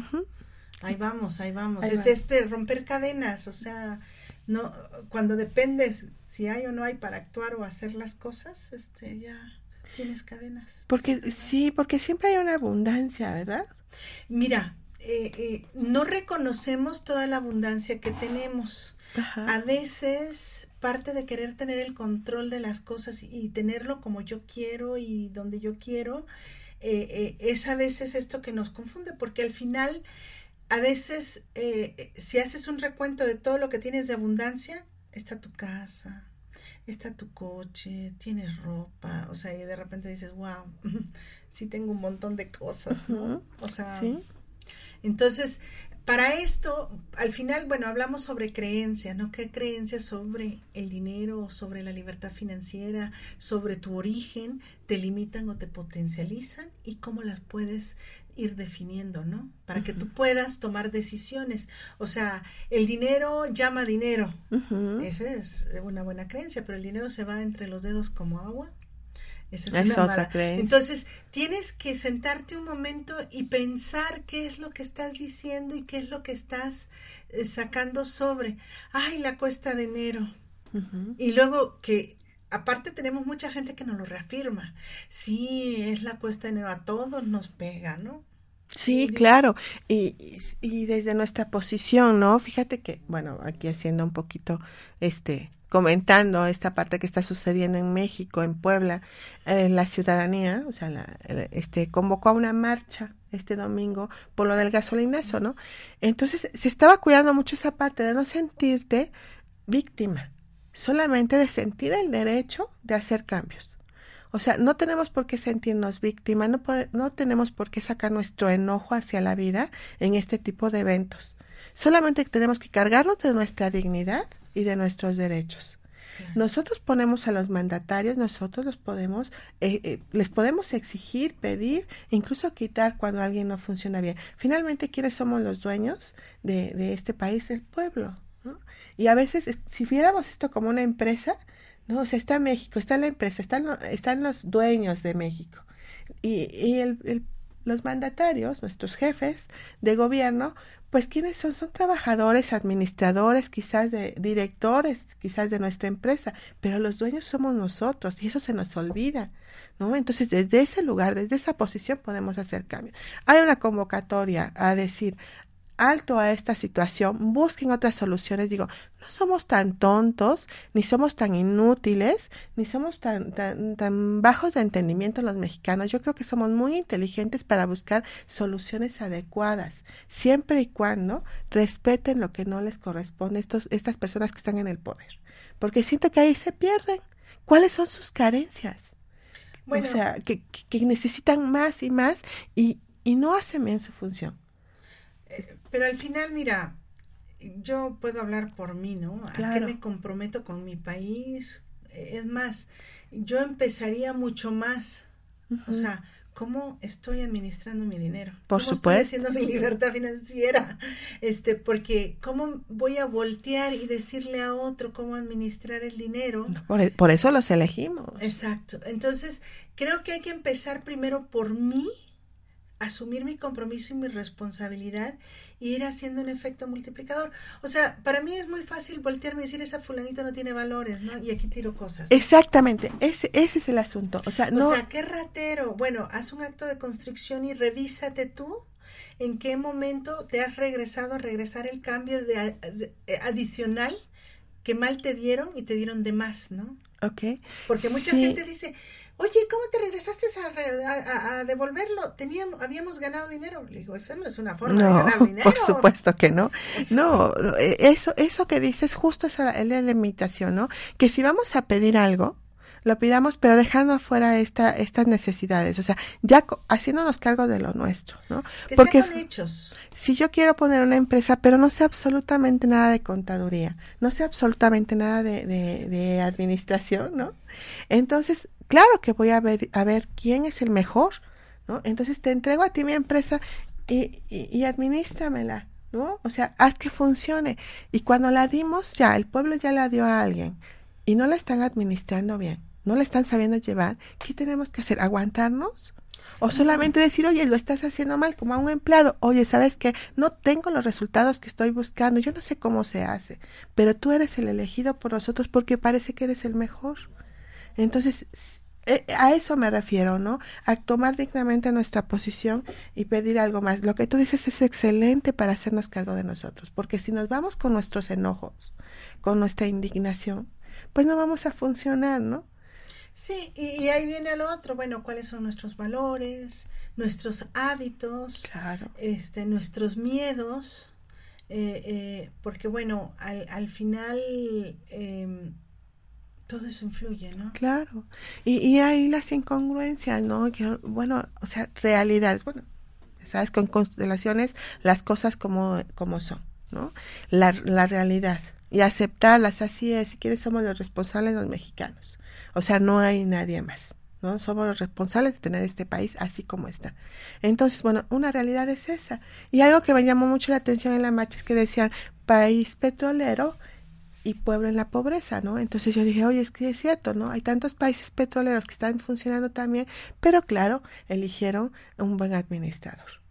Ahí vamos, ahí vamos. es este romper cadenas, o sea, no cuando dependes si hay o no hay para actuar o hacer las cosas, este ya tienes cadenas. Porque sí, porque siempre hay una abundancia, ¿verdad? Mira, eh, eh, no reconocemos toda la abundancia que tenemos. A veces parte de querer tener el control de las cosas y tenerlo como yo quiero y donde yo quiero, eh, es a veces esto que nos confunde, porque al final a veces, eh, si haces un recuento de todo lo que tienes de abundancia, está tu casa, está tu coche, tienes ropa, o sea, y de repente dices, wow, sí tengo un montón de cosas, ¿no? O sea, entonces, para esto, al final, bueno, hablamos sobre creencias, ¿no? ¿Qué creencias sobre el dinero, sobre la libertad financiera, sobre tu origen te limitan o te potencializan y cómo las puedes ir definiendo, ¿no? Para que tú puedas tomar decisiones. O sea, el dinero llama dinero. Esa es una buena creencia, pero el dinero se va entre los dedos como agua. Esa es, una otra creencia. Entonces, tienes que sentarte un momento y pensar qué es lo que estás diciendo y qué es lo que estás eh, sacando sobre. Ay, la cuesta de enero. Y luego que aparte tenemos mucha gente que nos lo reafirma. Sí, es la cuesta de enero, a todos nos pega, ¿no? Sí, claro. Y, y desde nuestra posición, ¿no? Fíjate que, bueno, aquí haciendo un poquito, este, comentando esta parte que está sucediendo en México, en Puebla, eh, la ciudadanía, o sea, la, este, convocó a una marcha este domingo por lo del gasolinazo, ¿no? Entonces se estaba cuidando mucho esa parte de no sentirte víctima, solamente de sentir el derecho de hacer cambios. O sea, no tenemos por qué sentirnos víctimas, no, no tenemos por qué sacar nuestro enojo hacia la vida en este tipo de eventos. Solamente tenemos que cargarnos de nuestra dignidad y de nuestros derechos. Nosotros ponemos a los mandatarios, nosotros los podemos, eh, eh, les podemos exigir, pedir, incluso quitar cuando alguien no funciona bien. Finalmente, ¿quiénes somos los dueños de, de este país? El pueblo. Y a veces, si viéramos esto como una empresa, no, o sea, está México, está la empresa, están, están los dueños de México. Y, y el, los mandatarios, nuestros jefes de gobierno, pues quiénes son, son trabajadores, administradores, quizás de directores, quizás de nuestra empresa, pero los dueños somos nosotros y eso se nos olvida, ¿no? Entonces, desde ese lugar, desde esa posición podemos hacer cambios. Hay una convocatoria a decir, alto a esta situación, busquen otras soluciones. Digo, no somos tan tontos, ni somos tan inútiles, ni somos tan, tan, tan bajos de entendimiento los mexicanos. Yo creo que somos muy inteligentes para buscar soluciones adecuadas, siempre y cuando respeten lo que no les corresponde a estos, estas personas que están en el poder. Porque siento que ahí se pierden. ¿Cuáles son sus carencias? o sea, que, que, necesitan más y más y, y no hacen bien su función. Pero al final, mira, yo puedo hablar por mí, ¿no? ¿A qué me comprometo con mi país? Es más, yo empezaría mucho más. O sea, ¿cómo estoy administrando mi dinero? Por ¿Cómo supuesto. Estoy haciendo mi libertad financiera. Este, porque ¿cómo voy a voltear y decirle a otro cómo administrar el dinero? por, e, por eso los elegimos. Exacto. Entonces, creo que hay que empezar primero por mí asumir mi compromiso y mi responsabilidad y ir haciendo un efecto multiplicador. O sea, para mí es muy fácil voltearme y decir, esa fulanito no tiene valores, ¿no? Y aquí tiro cosas. Exactamente, ese, ese es el asunto. O sea, no... O sea, qué ratero. Bueno, haz un acto de constricción y revísate tú en qué momento te has regresado a regresar el cambio de, adicional que mal te dieron y te dieron de más, ¿no? Ok. Porque mucha gente dice, oye, ¿cómo te regresaste a, devolverlo? Teníamos, habíamos ganado dinero. Le digo, eso no es una forma de ganar dinero. Por supuesto que no. No, eh, eso, eso que dices justo es la, la limitación, ¿no? Que si vamos a pedir algo, lo pidamos, pero dejando afuera esta, estas necesidades, o sea, ya haciéndonos cargo de lo nuestro, ¿no? Que Porque sean hechos. si yo quiero poner una empresa, pero no sé absolutamente nada de contaduría, no sé absolutamente nada de, de, de administración, ¿no? Entonces, claro que voy a ver, a ver quién es el mejor, ¿no? Entonces te entrego a ti mi empresa y, y, y administramela, ¿no? O sea, haz que funcione. Y cuando la dimos, ya, el pueblo ya la dio a alguien y no la están administrando bien no la están sabiendo llevar, ¿qué tenemos que hacer? ¿Aguantarnos? O solamente decir, oye, lo estás haciendo mal, como a un empleado, oye, ¿sabes qué? No tengo los resultados que estoy buscando, yo no sé cómo se hace, pero tú eres el elegido por nosotros porque parece que eres el mejor. Entonces, eh, a eso me refiero, ¿no? A tomar dignamente nuestra posición y pedir algo más. Lo que tú dices es excelente para hacernos cargo de nosotros, porque si nos vamos con nuestros enojos, con nuestra indignación, pues no vamos a funcionar, ¿no? Sí, y, ahí viene lo otro, bueno, cuáles son nuestros valores, nuestros hábitos, este, nuestros miedos, eh, eh, porque bueno, al, al final em, todo eso influye, ¿no? Claro, y, y hay las incongruencias, ¿no? Que, bueno, o sea, realidades, bueno, sabes, con constelaciones las cosas como, como son, ¿no? La, la realidad y aceptarlas así es, si quieres somos los responsables los mexicanos o sea, no hay nadie más. ¿no? Somos los responsables de tener este país así como está. Entonces, bueno, una realidad es esa. Y algo que me llamó mucho la atención en la marcha es que decían país petrolero y pueblo en la pobreza, ¿no? Entonces yo dije, oye, es que es cierto, ¿no? Hay tantos países petroleros que están funcionando también, pero claro, eligieron un buen administrador.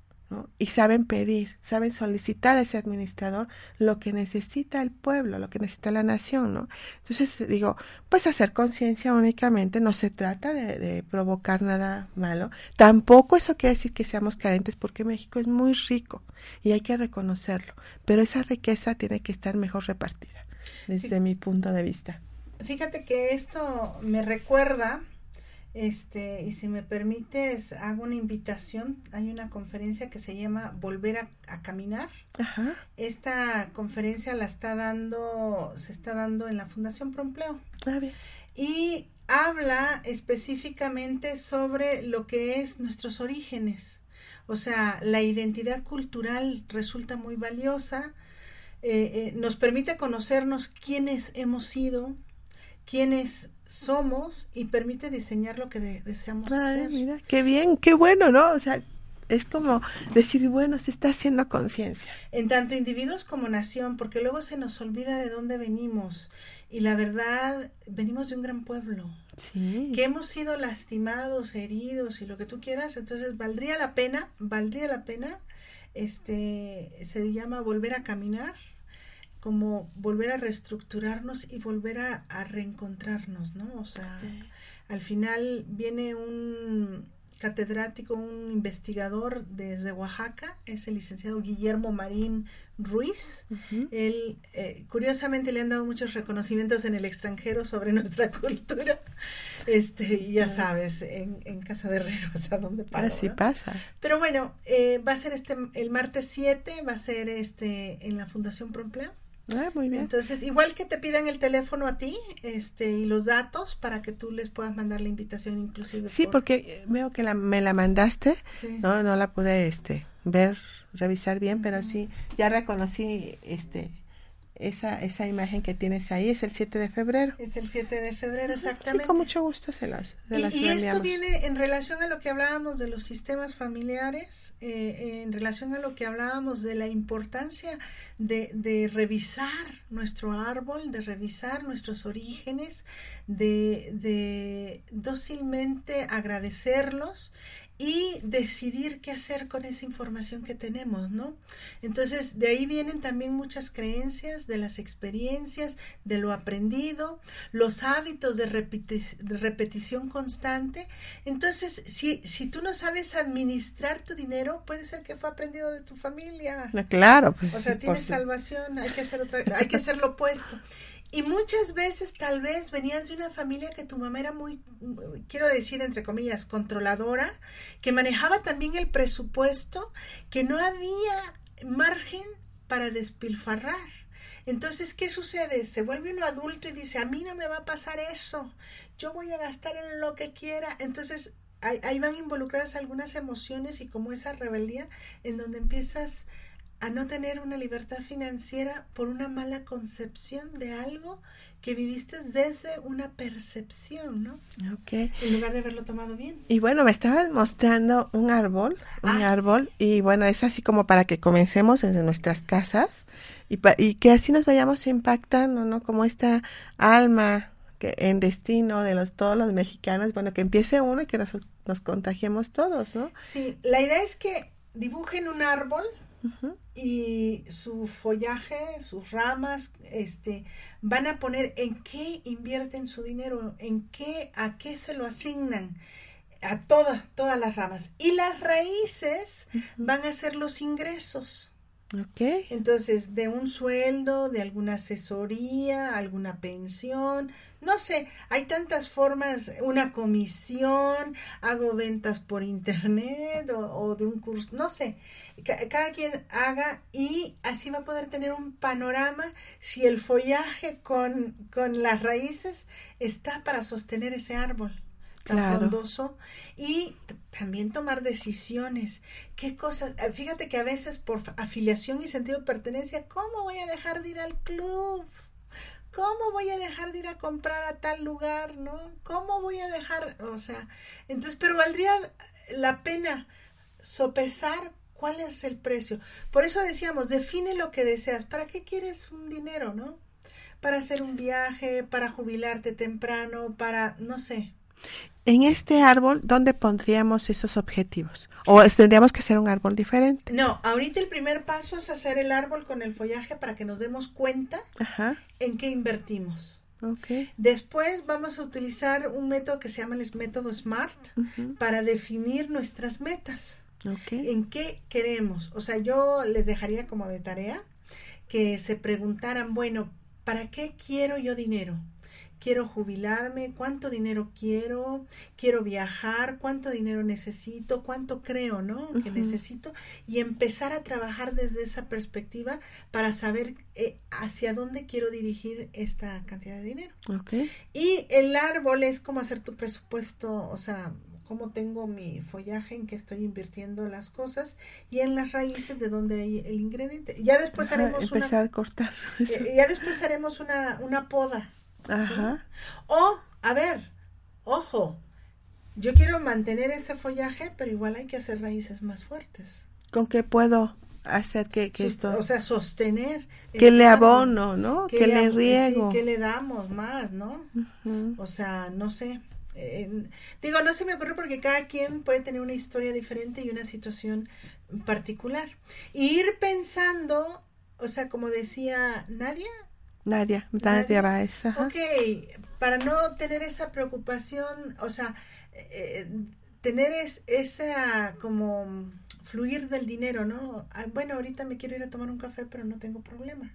Y saben pedir, saben solicitar a ese administrador lo que necesita el pueblo, lo que necesita la nación, ¿no? Entonces digo, pues hacer conciencia únicamente no se trata de, provocar nada malo. Tampoco eso quiere decir que seamos carentes porque México es muy rico y hay que reconocerlo. Pero esa riqueza tiene que estar mejor repartida, desde mi punto de vista. Fíjate que esto me recuerda este, y si me permites, hago una invitación. Hay una conferencia que se llama Volver a, Caminar. Esta conferencia la está dando, se está dando en la Fundación Prompleo. Ah, y habla específicamente sobre lo que es nuestros orígenes. O sea, la identidad cultural resulta muy valiosa. Eh, eh, nos permite conocernos quiénes hemos sido, quiénes somos y permite diseñar lo que deseamos ser. Mira, qué bien, qué bueno, ¿no? O sea, es como decir, bueno, se está haciendo conciencia. En tanto individuos como nación, porque luego se nos olvida de dónde venimos. Y la verdad, venimos de un gran pueblo. Sí. Que hemos sido lastimados, heridos y lo que tú quieras. Entonces, valdría la pena, valdría la pena este, se llama volver a caminar, como volver a reestructurarnos y volver a, reencontrarnos, ¿no? O sea, al final viene un catedrático, un investigador desde Oaxaca, es el licenciado Guillermo Marín Ruiz. Él, eh, curiosamente, le han dado muchos reconocimientos en el extranjero sobre nuestra cultura. Este, ya sabes, en, Casa de Herreros, a dónde pasa. Así pasa. Pero bueno, eh, va a ser este el martes 7, va a ser este en la Fundación Prompleo. Ah, muy bien. Entonces, igual que te pidan el teléfono a ti este y los datos para que tú les puedas mandar la invitación inclusive. Sí, porque veo que la, me la mandaste, no no la pude este ver, revisar bien, pero sí ya reconocí este esa, esa imagen que tienes ahí es el 7 de febrero. Es el 7 de febrero, exactamente. Sí, con mucho gusto se las, y, y esto viene en relación a lo que hablábamos de los sistemas familiares, eh, en relación a lo que hablábamos de la importancia de, de revisar nuestro árbol, de revisar nuestros orígenes, de, de dócilmente agradecerlos y decidir qué hacer con esa información que tenemos, ¿no? Entonces, de ahí vienen también muchas creencias, de las experiencias, de lo aprendido, los hábitos de, repetición constante. Entonces, si, si tú no sabes administrar tu dinero, puede ser que fue aprendido de tu familia. Ah, claro. Pues, o sea, tienes salvación, hay que hacer otra, hay que hacer lo opuesto. Y muchas veces tal vez venías de una familia que tu mamá era muy, quiero decir entre comillas, controladora, que manejaba también el presupuesto, que no había margen para despilfarrar. Entonces, ¿qué sucede? Se vuelve uno adulto y dice, a mí no me va a pasar eso, yo voy a gastar en lo que quiera. Entonces, ahí, van involucradas algunas emociones y como esa rebeldía en donde empiezas a no tener una libertad financiera por una mala concepción de algo que viviste desde una percepción, ¿no? Ok. En lugar de haberlo tomado bien. Y bueno, me estabas mostrando un árbol, un ah, árbol, y bueno, es así como para que comencemos desde nuestras casas y, y que así nos vayamos impactando, ¿no? Como esta alma que en destino de los todos los mexicanos, bueno, que empiece uno y que nos, nos contagiemos todos, ¿no? Sí, la idea es que dibujen un árbol y su follaje, sus ramas, este, van a poner en qué invierten su dinero, en qué, a qué se lo asignan a todas, todas las ramas. Y las raíces van a ser los ingresos. Okay. Entonces, de un sueldo, de alguna asesoría, alguna pensión, no sé, hay tantas formas, una comisión, hago ventas por internet o, de un curso, no sé, cada quien haga y así va a poder tener un panorama si el follaje con, con las raíces está para sostener ese árbol tan frondoso y también tomar decisiones. ¿Qué cosas? Eh, fíjate que a veces por afiliación y sentido de pertenencia, ¿cómo voy a dejar de ir al club? ¿Cómo voy a dejar de ir a comprar a tal lugar, no? ¿Cómo voy a dejar, o sea, entonces, pero valdría la pena sopesar cuál es el precio. Por eso decíamos, define lo que deseas. ¿Para qué quieres un dinero, no? Para hacer un viaje, para jubilarte temprano, para, no sé, en este árbol, ¿dónde pondríamos esos objetivos? ¿O tendríamos que hacer un árbol diferente? No, ahorita el primer paso es hacer el árbol con el follaje para que nos demos cuenta en qué invertimos. Okay. Después vamos a utilizar un método que se llama el método SMART para definir nuestras metas. Okay. ¿En qué queremos? O sea, yo les dejaría como de tarea que se preguntaran, bueno, ¿para qué quiero yo dinero? Quiero jubilarme, cuánto dinero quiero, quiero viajar, cuánto dinero necesito, cuánto creo, ¿no? Que necesito y empezar a trabajar desde esa perspectiva para saber eh, hacia dónde quiero dirigir esta cantidad de dinero. Okay. Y el árbol es como hacer tu presupuesto, o sea, cómo tengo mi follaje, en qué estoy invirtiendo las cosas y en las raíces de donde hay el ingrediente. Ya después haremos una a cortar. Ya después haremos una, una poda Ajá. O, a ver, ojo, yo quiero mantener ese follaje, pero igual hay que hacer raíces más fuertes. ¿Con qué puedo hacer que, esto? O sea, sostener. Que le abono, ¿no? Que, le riego. que le damos más, ¿no? O sea, no sé. digo, no se me ocurre porque cada quien puede tener una historia diferente y una situación particular. Y ir pensando, o sea, como decía Nadia. Nadia, Nadia, Nadia Ok, para no tener esa preocupación, o sea, eh, tener es, esa como fluir del dinero, ¿no? bueno, ahorita me quiero ir a tomar un café, pero no tengo problema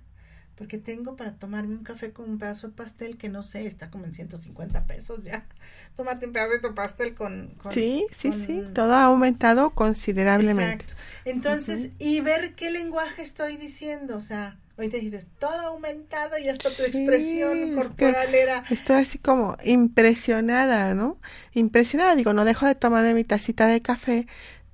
porque tengo para tomarme un café con un pedazo de pastel que no sé, está como en 150 pesos ya. Tomarte un pedazo de tu pastel con... sí, sí, sí, todo ha aumentado considerablemente. Exacto. Entonces, y ver qué lenguaje estoy diciendo, o sea, ahorita dices, todo ha aumentado y hasta tu expresión corporal era... Estoy así como impresionada, ¿no? Impresionada, digo, no dejo de tomarme mi tacita de café,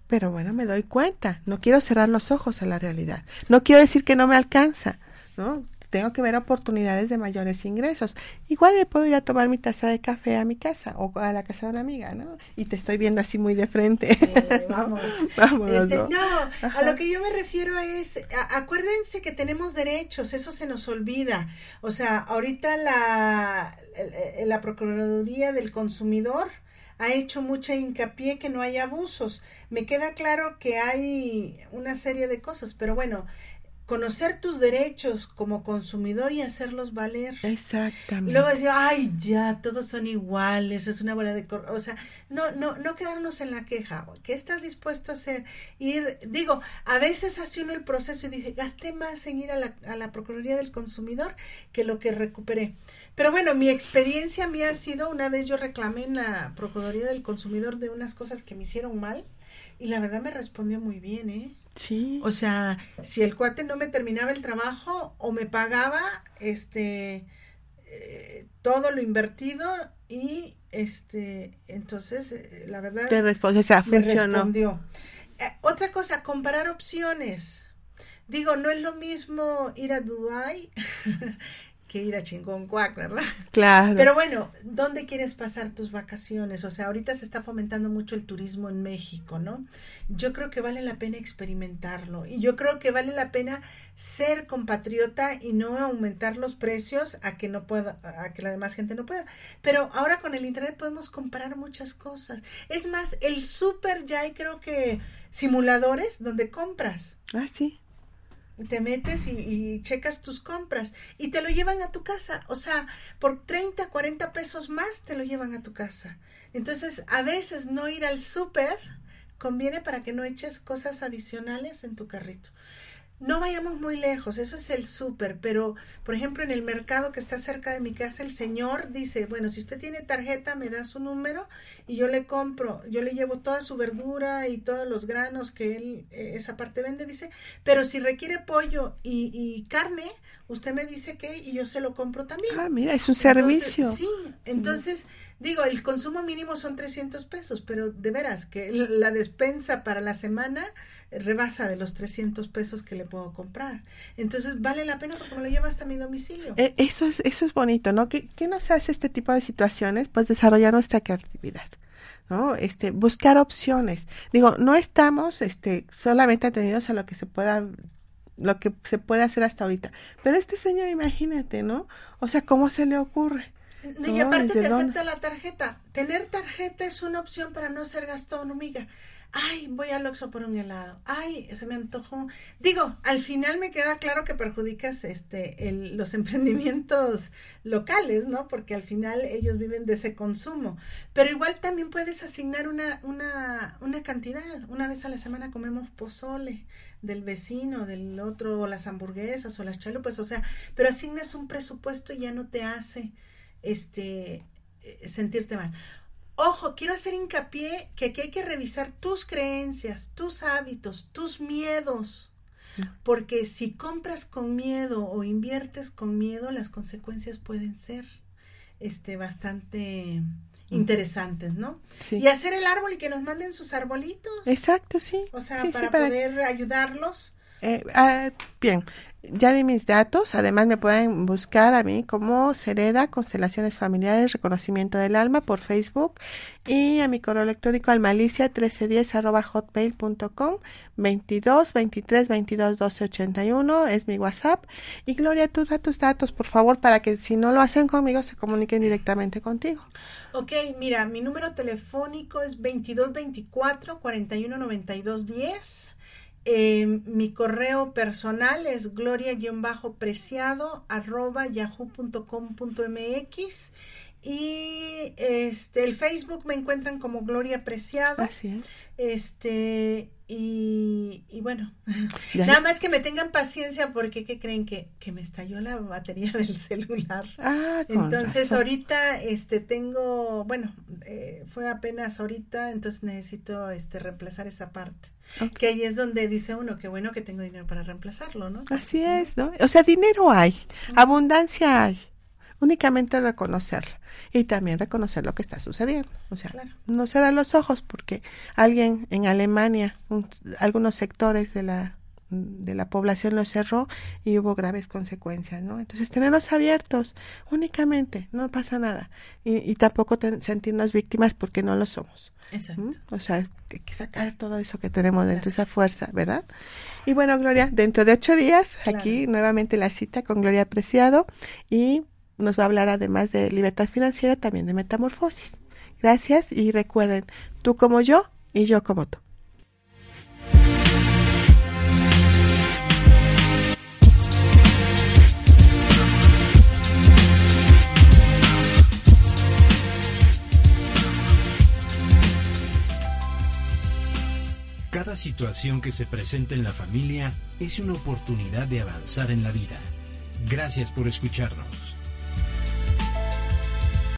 pero bueno, me doy cuenta, no quiero cerrar los ojos a la realidad, no quiero decir que no me alcanza, ¿no? Tengo que ver oportunidades de mayores ingresos. Igual le puedo ir a tomar mi taza de café a mi casa o a la casa de una amiga, ¿no? Y te estoy viendo así muy de frente. vamos. vamos este, no, a lo que yo me refiero es, acuérdense que tenemos derechos, eso se nos olvida. O sea, ahorita la, la Procuraduría del Consumidor ha hecho mucha hincapié que no hay abusos. Me queda claro que hay una serie de cosas, pero bueno, conocer tus derechos como consumidor y hacerlos valer. Exactamente. Y luego decir, ay, ya, todos son iguales, es una bola de... O sea, no, no, no quedarnos en la queja. ¿Qué estás dispuesto a hacer? Ir, digo, a veces hace uno el proceso y dice, gasté más en ir a la, a la Procuraduría del Consumidor que lo que recuperé. Pero bueno, mi experiencia mía ha sido, una vez yo reclamé en la Procuraduría del Consumidor de unas cosas que me hicieron mal y la verdad me respondió muy bien, ¿eh? Sí. O sea, si el cuate no me terminaba el trabajo o me pagaba este eh, todo lo invertido y este entonces eh, la verdad te respondió, o sea, funcionó. respondió. Eh, otra cosa, comparar opciones. Digo, no es lo mismo ir a Dubai que ir a Chingoncuac, ¿verdad? Claro. Pero bueno, ¿dónde quieres pasar tus vacaciones? O sea, ahorita se está fomentando mucho el turismo en México, ¿no? Yo creo que vale la pena experimentarlo y yo creo que vale la pena ser compatriota y no aumentar los precios a que no pueda, a que la demás gente no pueda. Pero ahora con el internet podemos comparar muchas cosas. Es más, el súper ya hay creo que simuladores donde compras. Ah, sí te metes y, checas tus compras y te lo llevan a tu casa. O sea, por 30, 40 pesos más te lo llevan a tu casa. Entonces, a veces no ir al súper conviene para que no eches cosas adicionales en tu carrito. No vayamos muy lejos, eso es el súper, pero por ejemplo en el mercado que está cerca de mi casa, el señor dice, bueno, si usted tiene tarjeta, me da su número y yo le compro, yo le llevo toda su verdura y todos los granos que él, eh, esa parte vende, dice, pero si requiere pollo y, carne, usted me dice que y yo se lo compro también. Ah, mira, es un servicio. sí, entonces... Digo, el consumo mínimo son 300 pesos, pero de veras que la despensa para la semana rebasa de los 300 pesos que le puedo comprar. Entonces, vale la pena porque me lo lleva hasta mi domicilio. Eh, eso, es, eso es bonito, ¿no? ¿Qué, ¿Qué nos hace este tipo de situaciones? Pues desarrollar nuestra creatividad. ¿no? Este, buscar opciones. Digo, no estamos este, solamente atendidos a lo que se pueda lo que se puede hacer hasta ahorita. Pero este señor, imagínate, ¿no? O sea, ¿cómo se le ocurre? Y aparte te acepta la tarjeta. Tener tarjeta es una opción para no ser gastón, amiga. Ay, voy al Oxxo por un helado. Ay, se me antojó. Digo, al final me queda claro que perjudicas este el, los emprendimientos locales, ¿no? Porque al final ellos viven de ese consumo. Pero igual también puedes asignar una, una, una cantidad. Una vez a la semana comemos pozole del vecino, del otro, o las hamburguesas o las chalupas, o sea, pero asignas un presupuesto y ya no te hace este, eh, sentirte mal. Ojo, quiero hacer hincapié que aquí hay que revisar tus creencias, tus hábitos, tus miedos. Porque si compras con miedo o inviertes con miedo, las consecuencias pueden ser este, bastante interesantes, ¿no? Y hacer el árbol y que nos manden sus arbolitos. Exacto, sí. O sea, para, poder ayudarlos Eh, ah, bien, ya di mis datos. Además, me pueden buscar a mí como Sereda, Constelaciones Familiares, Reconocimiento del Alma por Facebook y a mi correo electrónico almalicia1310 arroba hotmail.com 22 23 22 12 81 es mi WhatsApp. Y Gloria, tú da tus datos, por favor, para que si no lo hacen conmigo, se comuniquen directamente contigo. Ok, mira, mi número telefónico es 22 24 41 92 10 eh, mi correo personal es gloria-preciado arroba yahoo.com.mx y este el Facebook me encuentran como Gloria Preciado. Así es. Este y, y bueno, nada más que me tengan paciencia porque ¿qué creen que, que me estalló la batería del celular? Ah, entonces ahorita este tengo, bueno, eh, fue apenas ahorita, entonces necesito este reemplazar esa parte. Que ahí es donde dice uno, que bueno que tengo dinero para reemplazarlo, ¿no? Así es, ¿no? O sea, dinero hay, abundancia hay únicamente reconocerla y también reconocer lo que está sucediendo. O sea, no cerrar los ojos porque alguien en Alemania, algunos sectores de la de la población lo cerró y hubo graves consecuencias, ¿no? Entonces, tenerlos abiertos únicamente, no pasa nada. Y, tampoco sentirnos víctimas porque no lo somos. Exacto. O sea, hay que sacar todo eso que tenemos dentro, esa fuerza, ¿verdad? Y bueno, Gloria, dentro de ocho días, aquí nuevamente la cita con Gloria Preciado y nos va a hablar además de libertad financiera, también de metamorfosis. Gracias y recuerden, tú como yo y yo como tú. Cada situación que se presenta en la familia es una oportunidad de avanzar en la vida. Gracias por escucharnos.